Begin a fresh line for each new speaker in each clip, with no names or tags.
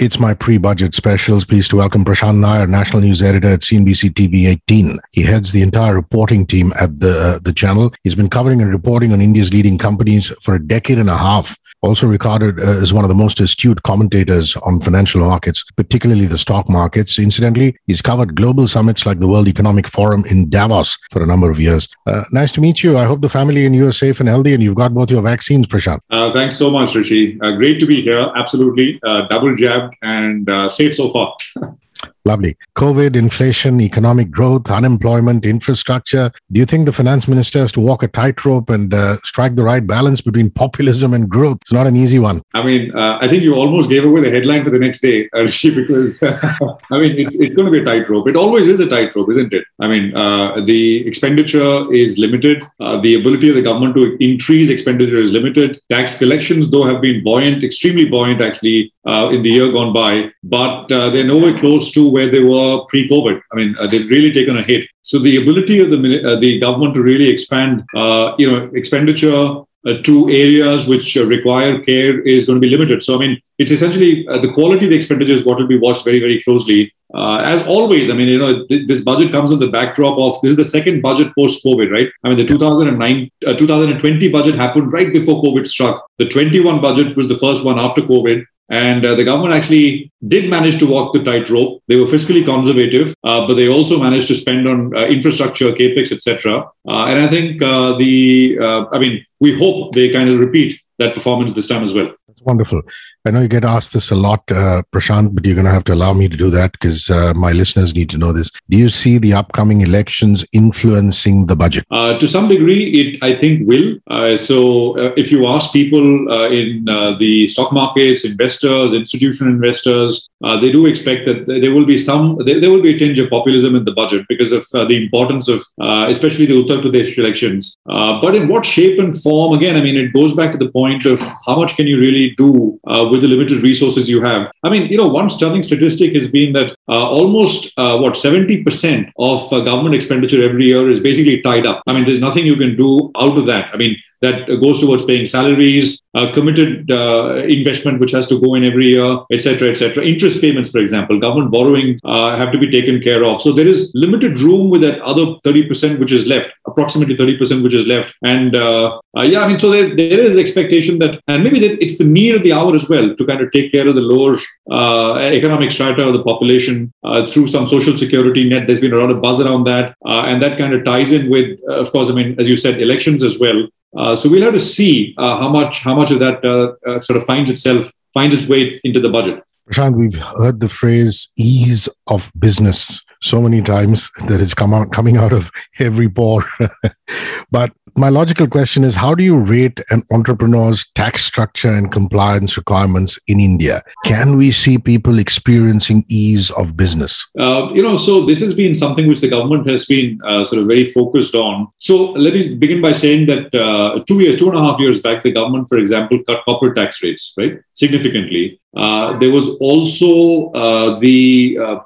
It's my pre-budget specials. Pleased to welcome Prashant Nair, national news editor at CNBC TV 18. He heads the entire reporting team at the uh, the channel. He's been covering and reporting on India's leading companies for a decade and a half. Also regarded uh, as one of the most astute commentators on financial markets, particularly the stock markets. Incidentally, he's covered global summits like the World Economic Forum in Davos for a number of years. Uh, nice to meet you. I hope the family and you are safe and healthy, and you've got both your vaccines, Prashant.
Uh, thanks so much, Hrishi. Uh, great to be here. Absolutely, uh, double jabbed and uh, safe so far.
Lovely. COVID, inflation, economic growth, unemployment, infrastructure. Do you think the finance minister has to walk a tightrope and uh, strike the right balance between populism and growth? It's not an easy one.
I mean, uh, I think you almost gave away the headline for the next day, Hrishi, because I mean, it's, it's going to be a tightrope. It always is a tightrope, isn't it? I mean, uh, the expenditure is limited. Uh, the ability of the government to increase expenditure is limited. Tax collections, though, have been buoyant, extremely buoyant actually, uh, in the year gone by, but uh, they're nowhere close to where they were pre-COVID. I mean, uh, they've really taken a hit. So the ability of the uh, the government to really expand, uh, you know, expenditure uh, to areas which uh, require care is going to be limited. So, I mean, it's essentially the quality of the expenditure is what will be watched very, very closely. as always, I mean, you know, th- this budget comes in the backdrop of this is the second budget post COVID, right? I mean, the 2009, 2020 budget happened right before COVID struck. The 21 budget was the first one after COVID. And uh, the government actually did manage to walk the tightrope. They were fiscally conservative, uh, but they also managed to spend on uh, infrastructure, capex, etc. Uh, and I think uh, the, uh, I mean, we hope they kind of repeat that performance this time as well.
That's wonderful. I know you get asked this a lot, uh, Prashant, but you're going to have to allow me to do that because uh, my listeners need to know this. Do you see the upcoming elections influencing the budget?
Uh, to some degree, it I think will. Uh, so, uh, if you ask people uh, in the stock markets, investors, institutional investors, they do expect that there will be some, there, there, will be a tinge of populism in the budget because of the importance of, especially the Uttar Pradesh elections. but in what shape and form? Again, I mean, it goes back to the point of how much can you really do with the limited resources you have. I mean, you know, one stunning statistic has been that uh, almost uh, what 70% of uh, government expenditure every year is basically tied up. I mean, there's nothing you can do out of that. I mean, that goes towards paying salaries, uh, committed uh, investment which has to go in every year, etc., etc. Interest payments, for example, government borrowing uh, have to be taken care of. So there is limited room with that other 30% which is left, approximately 30% which is left. And uh, uh, yeah, I mean, so there, there is expectation that, and maybe it's the need of the hour as well to kind of take care of the lower uh, economic strata of the population through some social security net. There's been a lot of buzz around that, and that kind of ties in with, of course, I mean, as you said, elections as well. Uh, so we'll have to see uh, how much how much of that uh, sort of finds itself finds its way into the budget.
Prashant, we've heard the phrase "ease of business" so many times that it's come out coming out of every pore. but my logical question is how do you rate an entrepreneur's tax structure and compliance requirements in India? Can we see people experiencing ease of business?
Uh, you know, so this has been something which the government has been uh, sort of very focused on. So let me begin by saying that uh, two years, two and a half years back, the government, for example, cut corporate tax rates, right, significantly. Uh, there was also uh, the uh,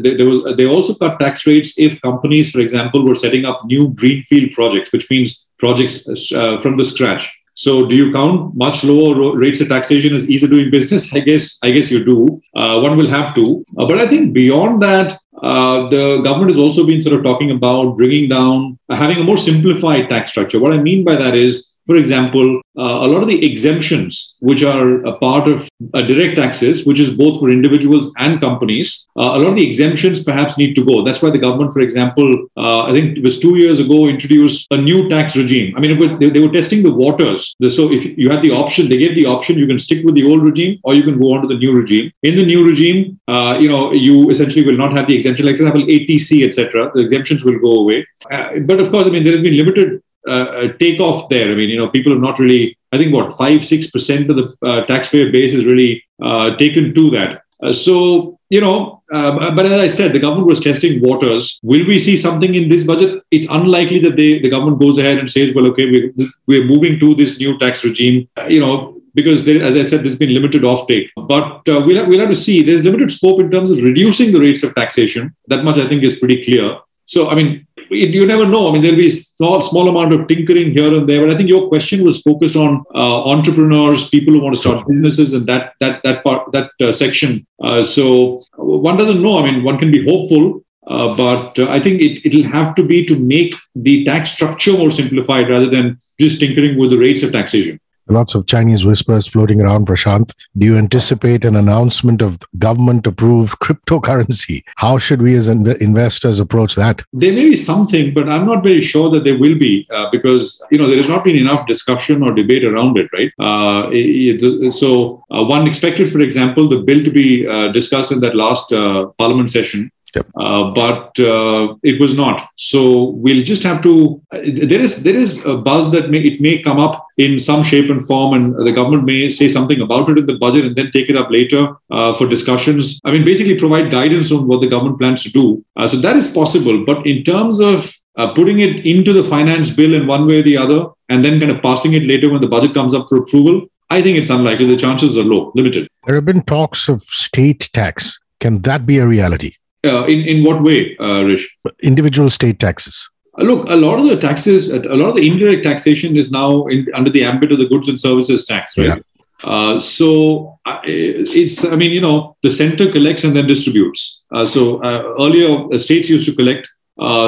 there was they also cut tax rates if companies, for example, were setting up new greenfield projects, which means projects uh, from the scratch. So, do you count much lower rates of taxation as ease of doing business? I guess, I guess you do. Uh, one will have to. Uh, but I think beyond that, uh, the government has also been sort of talking about bringing down, having a more simplified tax structure. What I mean by that is for example, uh, a lot of the exemptions, which are a part of a direct taxes, which is both for individuals and companies, uh, a lot of the exemptions perhaps need to go. That's why the government, for example, uh, I think it was two years ago, introduced a new tax regime. I mean, was, they, they, were testing the waters. So if you had the option, they gave the option, you can stick with the old regime or you can go on to the new regime. In the new regime, uh, you know, you essentially will not have the exemption, like for example, 80C, etc. The exemptions will go away. Uh, but of course, I mean, there has been limited uh, take off there. I mean, you know, people have not really, I think what, five, 6% of the uh, taxpayer base is really uh, taken to that. Uh, so, you know, uh, but as I said, the government was testing waters. Will we see something in this budget? It's unlikely that they, the government goes ahead and says, well, okay, we're, we're moving to this new tax regime. Uh, you know, because there, as I said, there's been limited offtake. But uh, we'll, have, we'll have to see. There's limited scope in terms of reducing the rates of taxation. That much I think is pretty clear. So, I mean, you never know. I mean, there'll be small, small amount of tinkering here and there. But I think your question was focused on uh, entrepreneurs, people who want to start businesses, and that that that part that uh, section. Uh, so one doesn't know. I mean, one can be hopeful. Uh, but uh, I think it, it'll have to be to make the tax structure more simplified rather than just tinkering with the rates of taxation
lots of Chinese whispers floating around, Prashant. Do you anticipate an announcement of government approved cryptocurrency? How should we as investors approach that?
There may be something, but I'm not very sure that there will be uh, because, you know, there has not been enough discussion or debate around it, right? Uh, it, so uh, one expected, for example, the bill to be uh, discussed in that last uh, parliament session Yep. Uh, but uh, it was not. So we'll just have to. Uh, there is there is a buzz that may it may come up in some shape and form, and the government may say something about it in the budget and then take it up later uh, for discussions. I mean, basically provide guidance on what the government plans to do. Uh, so that is possible. But in terms of uh, putting it into the finance bill in one way or the other, and then kind of passing it later when the budget comes up for approval, I think it's unlikely. The chances are low, limited.
There have been talks of state tax. Can that be a reality?
Uh, in in what way, uh, Rish?
Individual state taxes.
Uh, look, a lot of the taxes, a lot of the indirect taxation is now in, under the ambit of the goods and services tax, right? Yeah. Uh, so uh, it's, I mean, you know, the center collects and then distributes. Uh, so uh, earlier, states used to collect.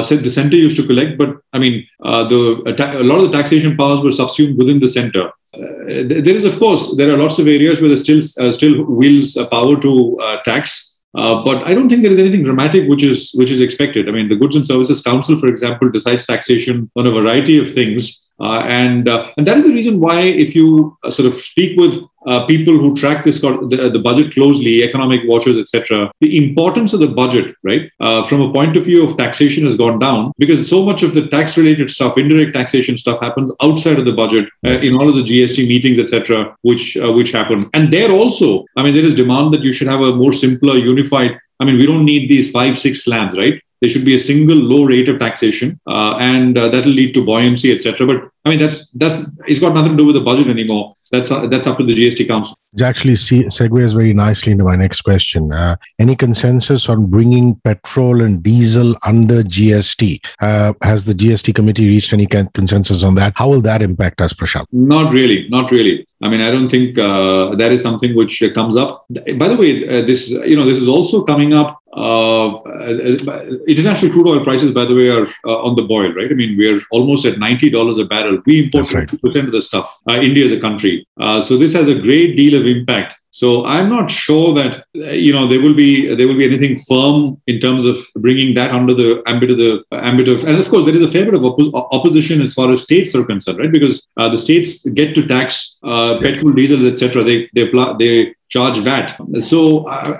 said the center used to collect, but I mean, the a lot of the taxation powers were subsumed within the center. there is, of course, there are lots of areas where there still still wields power to tax. Uh, but I don't think there is anything dramatic which is which is expected. I mean, the Goods and Services Council, for example, decides taxation on a variety of things. Uh, and uh, and that is the reason why, if you uh, sort of speak with uh, people who track this the, the budget closely, economic watchers, etc., the importance of the budget, right, uh, from a point of view of taxation has gone down because so much of the tax-related stuff, indirect taxation stuff, happens outside of the budget uh, in all of the GST meetings, etc., which which happen. And there also, I mean, there is demand that you should have a more simpler, unified. I mean, we don't need these five, six slabs, right? There should be a single low rate of taxation, uh, and uh, that will lead to buoyancy, etc. But I mean, that's that's it's got nothing to do with the budget anymore. That's uh, that's up to the GST Council.
It actually see, segues very nicely into my next question. Uh, any consensus on bringing petrol and diesel under GST? Uh, has the GST committee reached any consensus on that? How will that impact us, Prashant?
Not really, not really. I mean, I don't think uh, that is something which comes up. By the way, this you know this is also coming up uh, international crude oil prices, by the way, are uh, on the boil, right? I mean, we're almost at ninety dollars a barrel. We import two percent of the stuff. Uh, India is a country, uh, so this has a great deal of impact. So I'm not sure that uh, you know there will be there will be anything firm in terms of bringing that under the ambit of the ambit of. And of course, there is a fair bit of oppo- opposition as far as states are concerned, right? Because the states get to tax petrol, diesel, etc. They they they charge VAT. So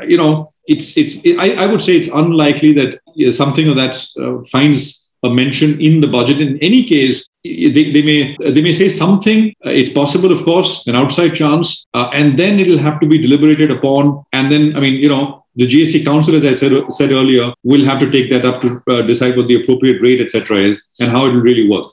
you know it's it's it, I, I, would say it's unlikely that something of that uh, finds a mention in the budget. In any case, they, they may they may say something. Uh, it's possible, of course, an outside chance, uh, and then it'll have to be deliberated upon. And then, I mean, you know, the GST Council, as I said said earlier, will have to take that up to uh, decide what the appropriate rate, etc., is and how it will really work.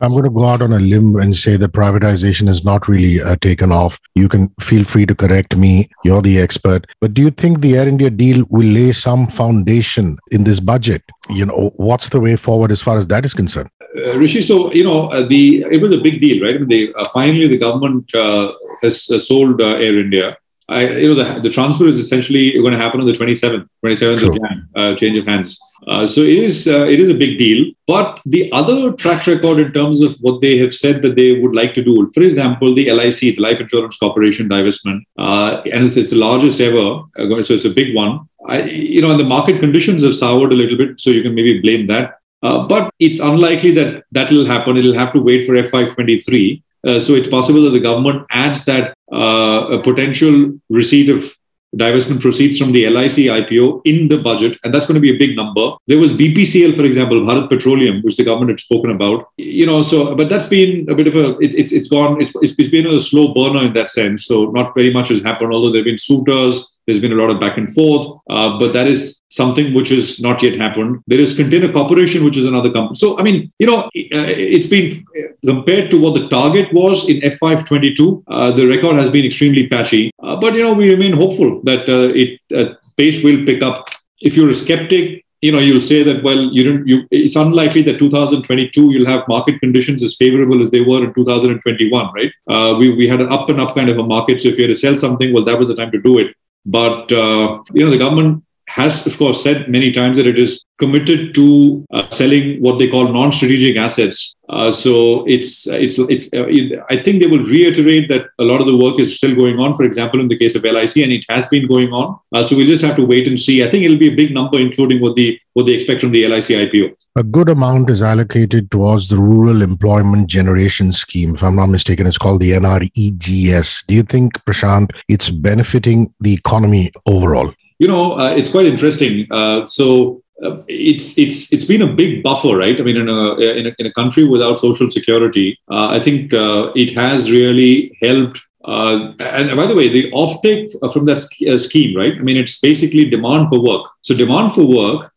I'm going to go out on a limb and say that privatization is not really uh, taken off. You can feel free to correct me. You're the expert. But do you think the Air India deal will lay some foundation in this budget? You know, what's the way forward as far as that is concerned?
Uh, Hrishi, so you know, uh, the it was a big deal, right? I mean, they, uh, finally the government uh, has uh, sold Air India. I, you know, the, the transfer is essentially going to happen on the 27th, 27th of Jan, uh, change of hands. Uh, so it is, uh, it is a big deal. But the other track record in terms of what they have said that they would like to do, for example, the LIC, the Life Insurance Corporation divestment, uh, and it's, it's the largest ever, uh, so it's a big one. I, you know, and the market conditions have soured a little bit, so you can maybe blame that. Uh, but it's unlikely that that will happen. It'll have to wait for FY23. Uh, so it's possible that the government adds that uh, potential receipt of divestment proceeds from the LIC IPO in the budget, and that's going to be a big number. There was BPCL, for example, Bharat Petroleum, which the government had spoken about. You know, so but that's been a bit of a it's it's, it's gone. It's, it's been a slow burner in that sense. So not very much has happened. Although there have been suitors there's been a lot of back and forth, uh, but that is something which has not yet happened. There is Container Corporation, which is another company. So, I mean, you know, uh, it's been compared to what the target was in FY22, uh, the record has been extremely patchy. Uh, but, you know, we remain hopeful that uh, it uh, pace will pick up. If you're a skeptic, you know, you'll say that well, you don't. You, it's unlikely that 2022 you'll have market conditions as favorable as they were in 2021, right? Uh, we we had an up and up kind of a market, so if you had to sell something, well, that was the time to do it. But uh, you know, the government has, of course, said many times that it is committed to uh, selling what they call non-strategic assets. Uh, so it's it's it's. Uh, I think they will reiterate that a lot of the work is still going on. For example, in the case of LIC, and it has been going on. Uh, so we'll just have to wait and see. I think it'll be a big number, including what the what they expect from the LIC IPO.
A good amount is allocated towards the Rural Employment Generation Scheme. If I'm not mistaken, it's called the NREGS. Do you think, Prashant, it's benefiting the economy overall?
You know, uh, it's quite interesting. Uh, so uh, it's it's it's been a big buffer, right? I mean, in a in a, in a country without social security, uh, I think uh, it has really helped. Uh, and by the way, the offtake from that scheme, right? I mean, it's basically demand for work. So demand for work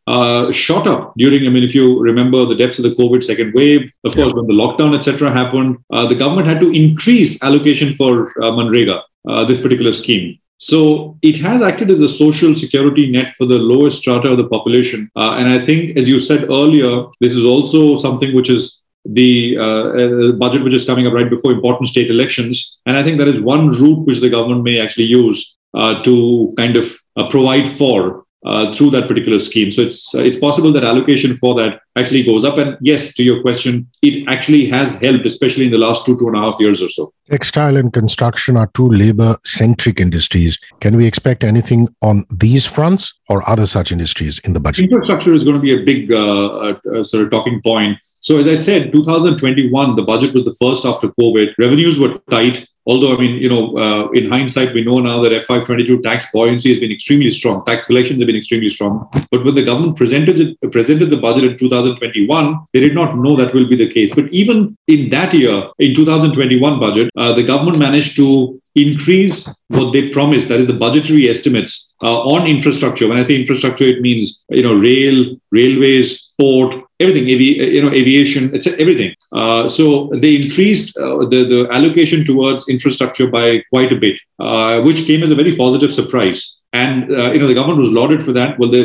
shot up during. I mean, if you remember the depths of the COVID second wave, of course, when the lockdown, etc., happened, the government had to increase allocation for Manrega, this particular scheme. So it has acted as a social security net for the lowest strata of the population. Uh, and I think, as you said earlier, this is also something which is the uh, uh, budget which is coming up right before important state elections. And I think that is one route which the government may actually use uh, to kind of uh, provide for uh, through that particular scheme. So it's uh, it's possible that allocation for that actually goes up. And yes, to your question, it actually has helped, especially in the last two two and a half years or so.
Textile and construction are two labor-centric industries. Can we expect anything on these fronts or other such industries in the budget?
Infrastructure is going to be a big uh, uh sort of talking point. So as I said, 2021, the budget was the first after COVID. Revenues were tight. Although, I mean, you know, uh, in hindsight, we know now that FY22 tax buoyancy has been extremely strong. Tax collections have been extremely strong. But when the government presented presented the budget in 2021, they did not know that will be the case. But even in that year, in 2021 budget, uh, the government managed to increase what they promised that is the budgetary estimates uh, on infrastructure when i say infrastructure it means you know rail railways port everything avi- you know aviation it's everything uh, so they increased uh, the, the allocation towards infrastructure by quite a bit uh, which came as a very positive surprise and uh, you know the government was lauded for that. Well, the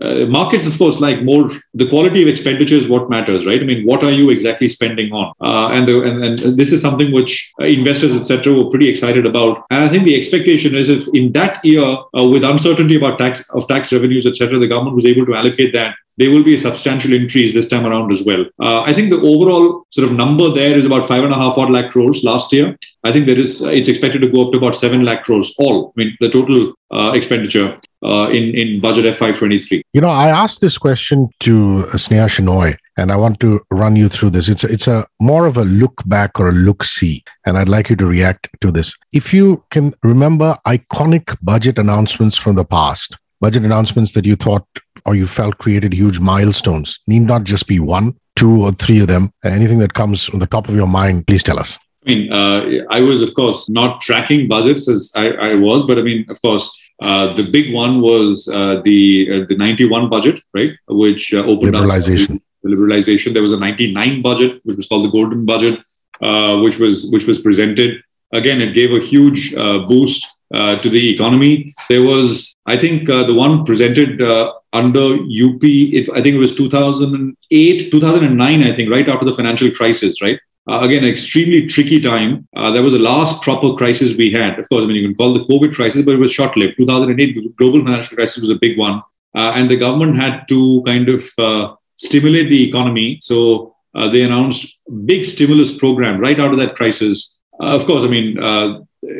uh, markets, of course, like more the quality of expenditure is what matters, right? I mean, what are you exactly spending on? Uh, and, the, and, and this is something which investors, etc., were pretty excited about. And I think the expectation is if in that year, with uncertainty about tax of tax revenues, etc., the government was able to allocate that there will be a substantial increase this time around as well. Uh, I think the overall sort of number there is about five and a half odd lakh crores last year. I think there is it's expected to go up to about seven lakh crores. All I mean the total uh, expenditure uh, in in budget FY23.
You know, I asked this question to Sneha Shenoy, and I want to run you through this. It's a, it's a more of a look back or a look see, and I'd like you to react to this. If you can remember iconic budget announcements from the past, budget announcements that you thought or you felt created huge milestones? Need not just be one, two, or three of them. Anything that comes on the top of your mind, please tell us.
I mean, uh, I was, of course, not tracking budgets as I, I was, but I mean, of course, uh, the big one was uh, the uh, the 91 budget, right, which uh, opened
liberalization.
up liberalization. There was a 99 budget, which was called the golden budget, uh, which was which was presented. Again, it gave a huge boost uh, to the economy. There was, I think, uh, the one presented uh, under UP, it, I think it was 2008, 2009, I think, right after the financial crisis, right? Uh, again, extremely tricky time. Uh, that was the last proper crisis we had. Of course, I mean, you can call the COVID crisis, but it was short lived. 2008, the global financial crisis was a big one. Uh, and the government had to kind of stimulate the economy. So they announced big stimulus program right out of that crisis. of course, I mean,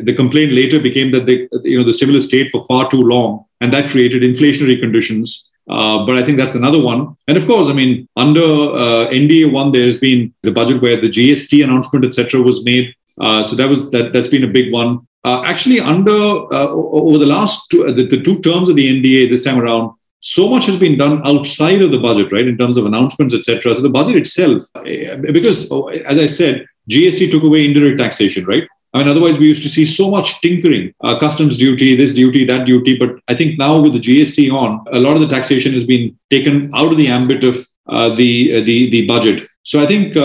the complaint later became that the you know the stimulus stayed for far too long, and that created inflationary conditions. Uh, but I think that's another one. And of course, I mean, under uh, NDA one, there's been the budget where the GST announcement, etc., was made. Uh, so that was that. That's been a big one. Uh, actually, under uh, over the last two, the, the two terms of the NDA this time around, so much has been done outside of the budget, right, in terms of announcements, etc. So the budget itself, eh, because oh, as I said, GST took away indirect taxation, right? I mean, otherwise we used to see so much tinkering, uh, customs duty, this duty, that duty. But I think now with the GST on, a lot of the taxation has been taken out of the ambit of uh, the, uh, the the budget. So I think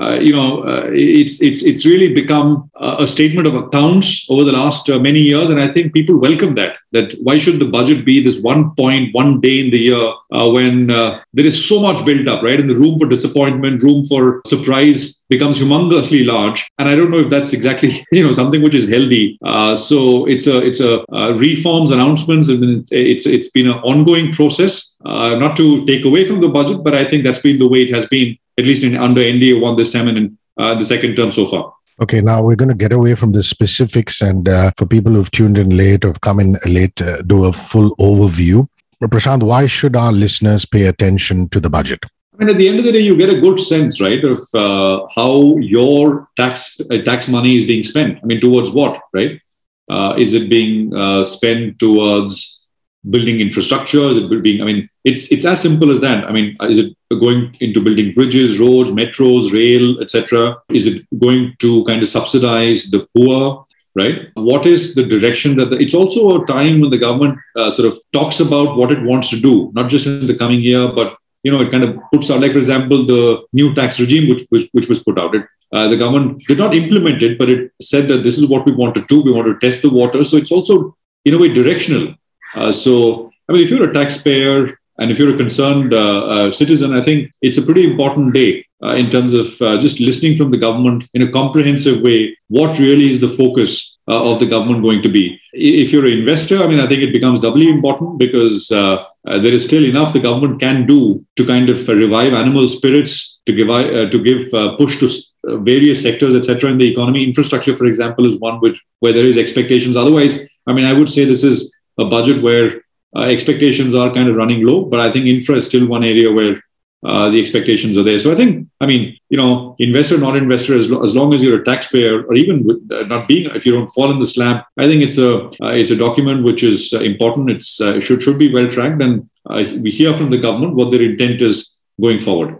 uh, uh, you know, uh, it's it's it's really become a statement of accounts over the last uh, many years, and I think people welcome that. That why should the budget be this one point one day in the year uh, when uh, there is so much built up, right? And the room for disappointment, room for surprise becomes humongously large, and I don't know if that's exactly you know something which is healthy. Uh, so it's a it's a reforms announcements, and it's it's been an ongoing process. not to take away from the budget, but I think that's been the way it has been at least in under NDA one this time and in uh, the second term so far.
Okay, now we're going to get away from the specifics, and uh, for people who've tuned in late or come in late, uh, do a full overview. Prashant, why should our listeners pay attention to the budget?
I mean, at the end of the day, you get a good sense, right, of uh, how your tax uh, tax money is being spent. I mean, towards what, right? Uh, is it being spent towards building infrastructure? Is it being? I mean, it's it's as simple as that. I mean, is it going into building bridges, roads, metros, rail, etc.? Is it going to kind of subsidize the poor? Right. What is the direction that the, it's also a time when the government uh, sort of talks about what it wants to do, not just in the coming year, but you know, it kind of puts out, like for example, the new tax regime which which, which was put out. It, uh, the government did not implement it, but it said that this is what we want to do. We want to test the water. So it's also in a way directional. Uh, so I mean, if you're a taxpayer and if you're a concerned uh, uh, citizen, I think it's a pretty important day uh, in terms of uh, just listening from the government in a comprehensive way. What really is the focus uh, of the government going to be? If you're an investor, I mean, I think it becomes doubly important because uh, there is still enough the government can do to kind of revive animal spirits, to give to give push to various sectors, etc. In the economy, infrastructure, for example, is one which where there is expectations. Otherwise, I mean, I would say this is a budget where expectations are kind of running low, but I think infra is still one area where uh, the expectations are there. So I think, I mean, you know, investor, not investor, as, lo- as long as you're a taxpayer, or even with, uh, not being, if you don't fall in the slab, I think it's a uh, it's a document which is uh, important. It's uh, should should be well tracked, and we hear from the government what their intent is going forward.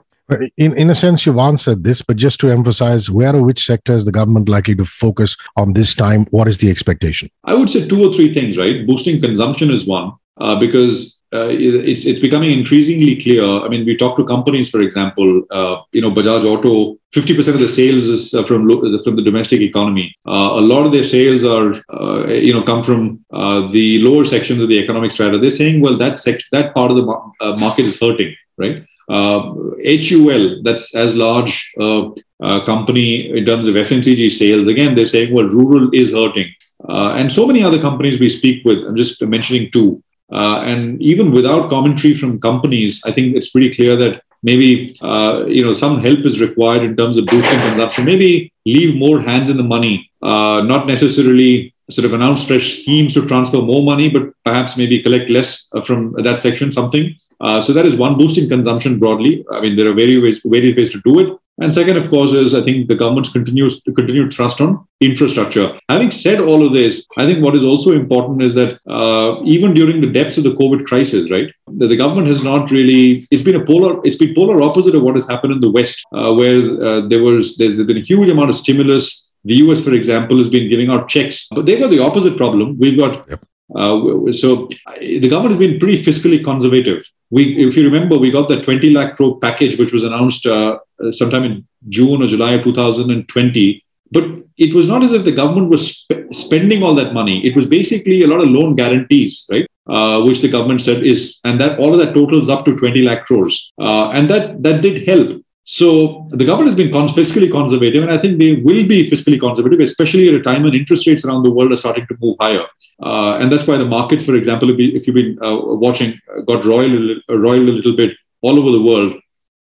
In, in a sense, you've answered this, but just to emphasize, where or which sector is the government likely to focus on this time? What is the expectation?
I would say two or three things, right? Boosting consumption is one uh, because uh, it's it's becoming increasingly clear. I mean, we talk to companies, for example, uh, you know, Bajaj Auto. Fifty percent of the sales is uh, from lo- from the domestic economy. Uh, a lot of their sales are, uh, you know, come from the lower sections of the economic strata. They're saying, well, that sect- that part of the mar- market is hurting, right? HUL, that's as large a company in terms of FMCG sales. Again, they're saying, well, rural is hurting. and so many other companies we speak with. I'm just mentioning two. Uh, and even without commentary from companies, I think it's pretty clear that maybe uh, you know some help is required in terms of boosting consumption. Maybe leave more hands in the money, uh, not necessarily sort of announce fresh schemes to transfer more money, but perhaps maybe collect less uh, from that section. Something. Uh, so that is one boosting consumption broadly. I mean, there are various ways, various ways to do it. And second, of course, is I think the government's continues to continue trust on infrastructure. Having said all of this, I think what is also important is that uh, even during the depths of the COVID crisis, right, the, the, government has not really. It's been a polar. It's been polar opposite of what has happened in the West, uh, where uh, there was there's been a huge amount of stimulus. The US, for example, has been giving out checks, but they've got the opposite problem. We've got yep. Uh, so the government has been pretty fiscally conservative. We, if you remember, we got the 20 lakh crore package, which was announced uh, sometime in June or July of 2020. But it was not as if the government was sp- spending all that money. It was basically a lot of loan guarantees, right? Uh, which the government said is, and that all of that totals up to 20 lakh crores. Uh, and that that did help. So the government has been fiscally conservative, and I think they will be fiscally conservative, especially at a time when interest rates around the world are starting to move higher. Uh, and that's why the markets, for example, if, you've been uh, watching, uh, got roiled, roiled a little bit all over the world.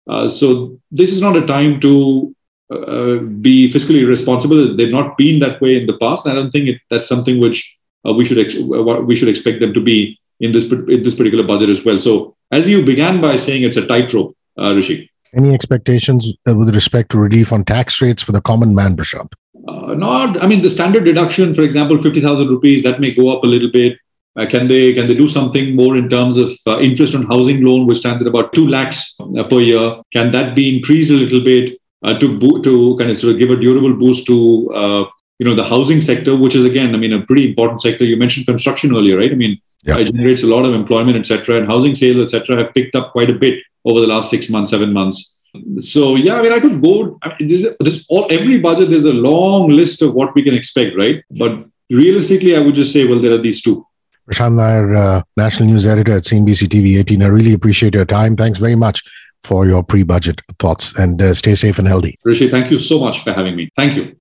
Uh, so this is not a time to uh, be fiscally responsible. They've not been that way in the past. I don't think it, that's something which uh, we should ex- we should expect them to be in this in this particular budget as well. So as you began by saying, it's a tightrope, Hrishi.
Any expectations with respect to relief on tax rates for the common man, Prashant?
Uh, not, I mean, the standard deduction, for example, 50,000 rupees, that may go up a little bit. Uh, can they can they do something more in terms of uh, interest on housing loan, which stands at about two lakhs uh, per year? Can that be increased a little bit uh, to bo- to kind of sort of give a durable boost to uh, you know the housing sector, which is again, I mean, a pretty important sector. You mentioned construction earlier, right? I mean, yeah. it generates a lot of employment, etc. And housing sales, etc., have picked up quite a bit over the last six months, seven months. So yeah, I mean, I could go. I mean, there's, there's all, every budget. There's a long list of what we can expect, right? But realistically, I would just say, well, there are these two.
Prashant Nair, uh, National News Editor at CNBC TV 18. I really appreciate your time. Thanks very much for your pre-budget thoughts and uh, stay safe and healthy.
Hrishi, thank you so much for having me. Thank you.